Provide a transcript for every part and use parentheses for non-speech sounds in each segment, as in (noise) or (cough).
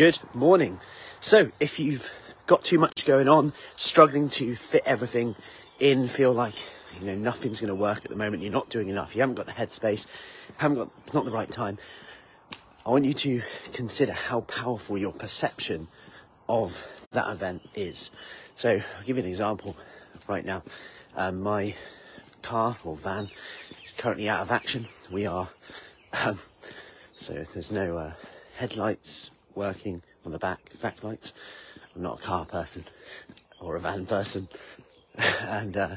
Good morning. So, if you've got too much going on, struggling to fit everything in, feel like you know nothing's going to work at the moment, you're not doing enough, you haven't got the headspace, haven't got not the right time, I want you to consider how powerful your perception of that event is. So, I'll give you an example right now. Um, my car or van is currently out of action. We are, (laughs) um, so there's no uh, headlights working on the back, back lights. I'm not a car person or a van person. (laughs) and uh,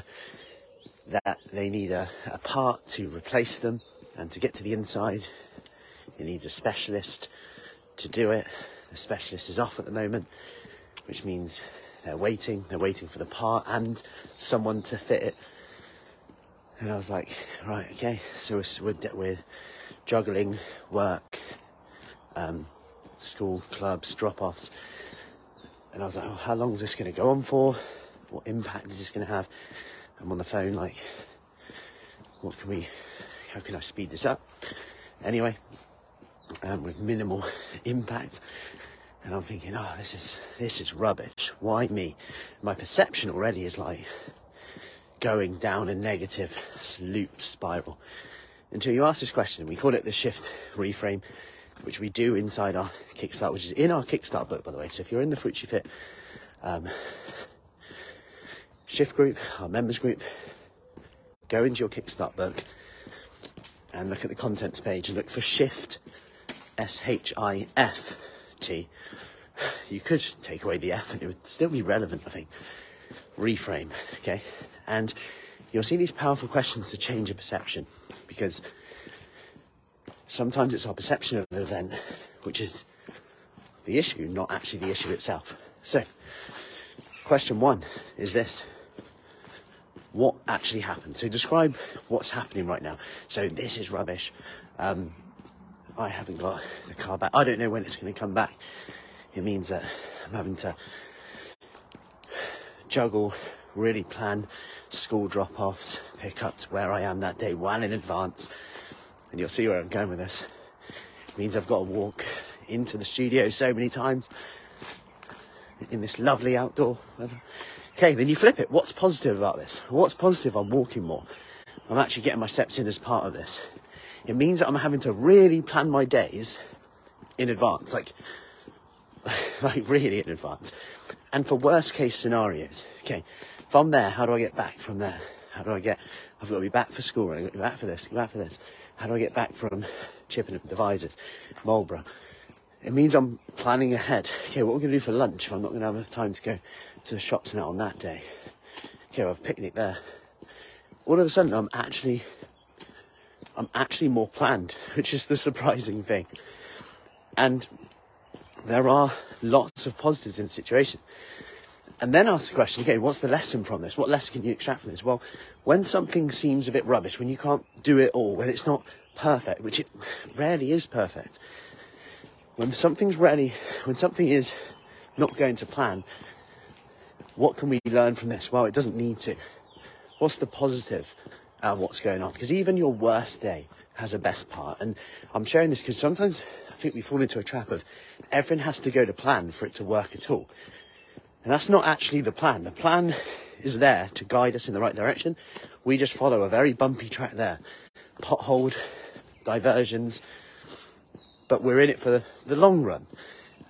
that they need a, a part to replace them. And to get to the inside it needs a specialist to do it. The specialist is off at the moment which means they're waiting. They're waiting for the part and someone to fit it. And I was like right okay. So we're, we're, we're juggling work um, school clubs drop-offs. And I was like oh, how long is this going to go on for? What impact is this going to have? I'm on the phone like what can we how can I speed this up? Anyway um, with minimal (laughs) impact. And I'm thinking oh this is this is rubbish. Why me? My perception already is like going down a negative loop spiral. Until you ask this question we call it the shift reframe which we do inside our kickstart which is in our kickstart book by the way so if you're in the Fruci Fit um, shift group, our members group, go into your Kickstart book and look at the contents page and look for shift S H I F T. You could take away the F and it would still be relevant, I think. Reframe, okay? And you'll see these powerful questions to change your perception because sometimes it's our perception of the event which is the issue, not actually the issue itself. So, question one is this what actually happened. So describe what's happening right now. So this is rubbish. Um, I haven't got the car back. I don't know when it's going to come back. It means that I'm having to juggle, really plan school drop-offs, pickups where I am that day well in advance. And you'll see where I'm going with this. It means I've got to walk into the studio so many times in this lovely outdoor weather. Okay, then you flip it. What's positive about this? What's positive? I'm walking more. I'm actually getting my steps in as part of this. It means that I'm having to really plan my days in advance, like, (laughs) like really in advance. And for worst case scenarios, okay, from there, how do I get back from there? How do I get, I've got to be back for school, I've got to be back for this, back for this. How do I get back from Chippenham, Devizes, Marlborough? It means I'm planning ahead. Okay, what we're going to do for lunch if I'm not going to have enough time to go to the shops now on that day. Okay, I've a picnic there. All of a sudden, I'm actually, I'm actually more planned, (laughs) which is the surprising thing. And there are lots of positives in the situation. And then ask the question, okay, what's the lesson from this? What lesson can you extract from this? Well, when something seems a bit rubbish, when you can't do it all, when it's not perfect, which it rarely is perfect, when something's ready, when something is not going to plan, what can we learn from this? Well, it doesn't need to. What's the positive of what's going on? Because even your worst day has a best part. And I'm sharing this because sometimes I think we fall into a trap of everything has to go to plan for it to work at all. And that's not actually the plan. The plan is there to guide us in the right direction. We just follow a very bumpy track there. Potholed, diversions, but we're in it for the, long run.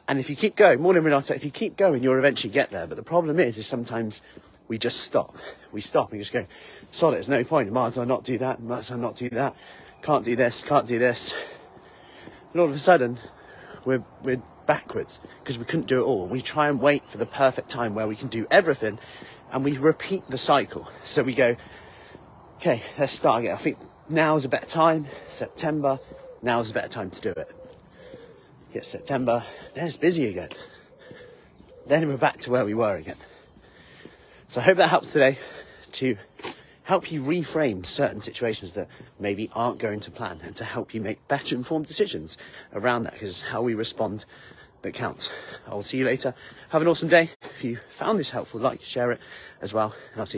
And if you keep going, morning Renata, if you keep going, you'll eventually get there. But the problem is, is sometimes we just stop. We stop and just go, solid, there's no point. Might as well not do that, might as well not do that. Can't do this, can't do this. And all of a sudden, we're, we're backwards because we couldn't do it all. We try and wait for the perfect time where we can do everything and we repeat the cycle. So we go, okay, let's start again. I think now's a better time, September, now's a better time to do it get September, then it's busy again. Then we're back to where we were again. So I hope that helps today to help you reframe certain situations that maybe aren't going to plan and to help you make better informed decisions around that because how we respond that counts. I'll see you later. Have an awesome day. If you found this helpful, like, share it as well, and I'll see.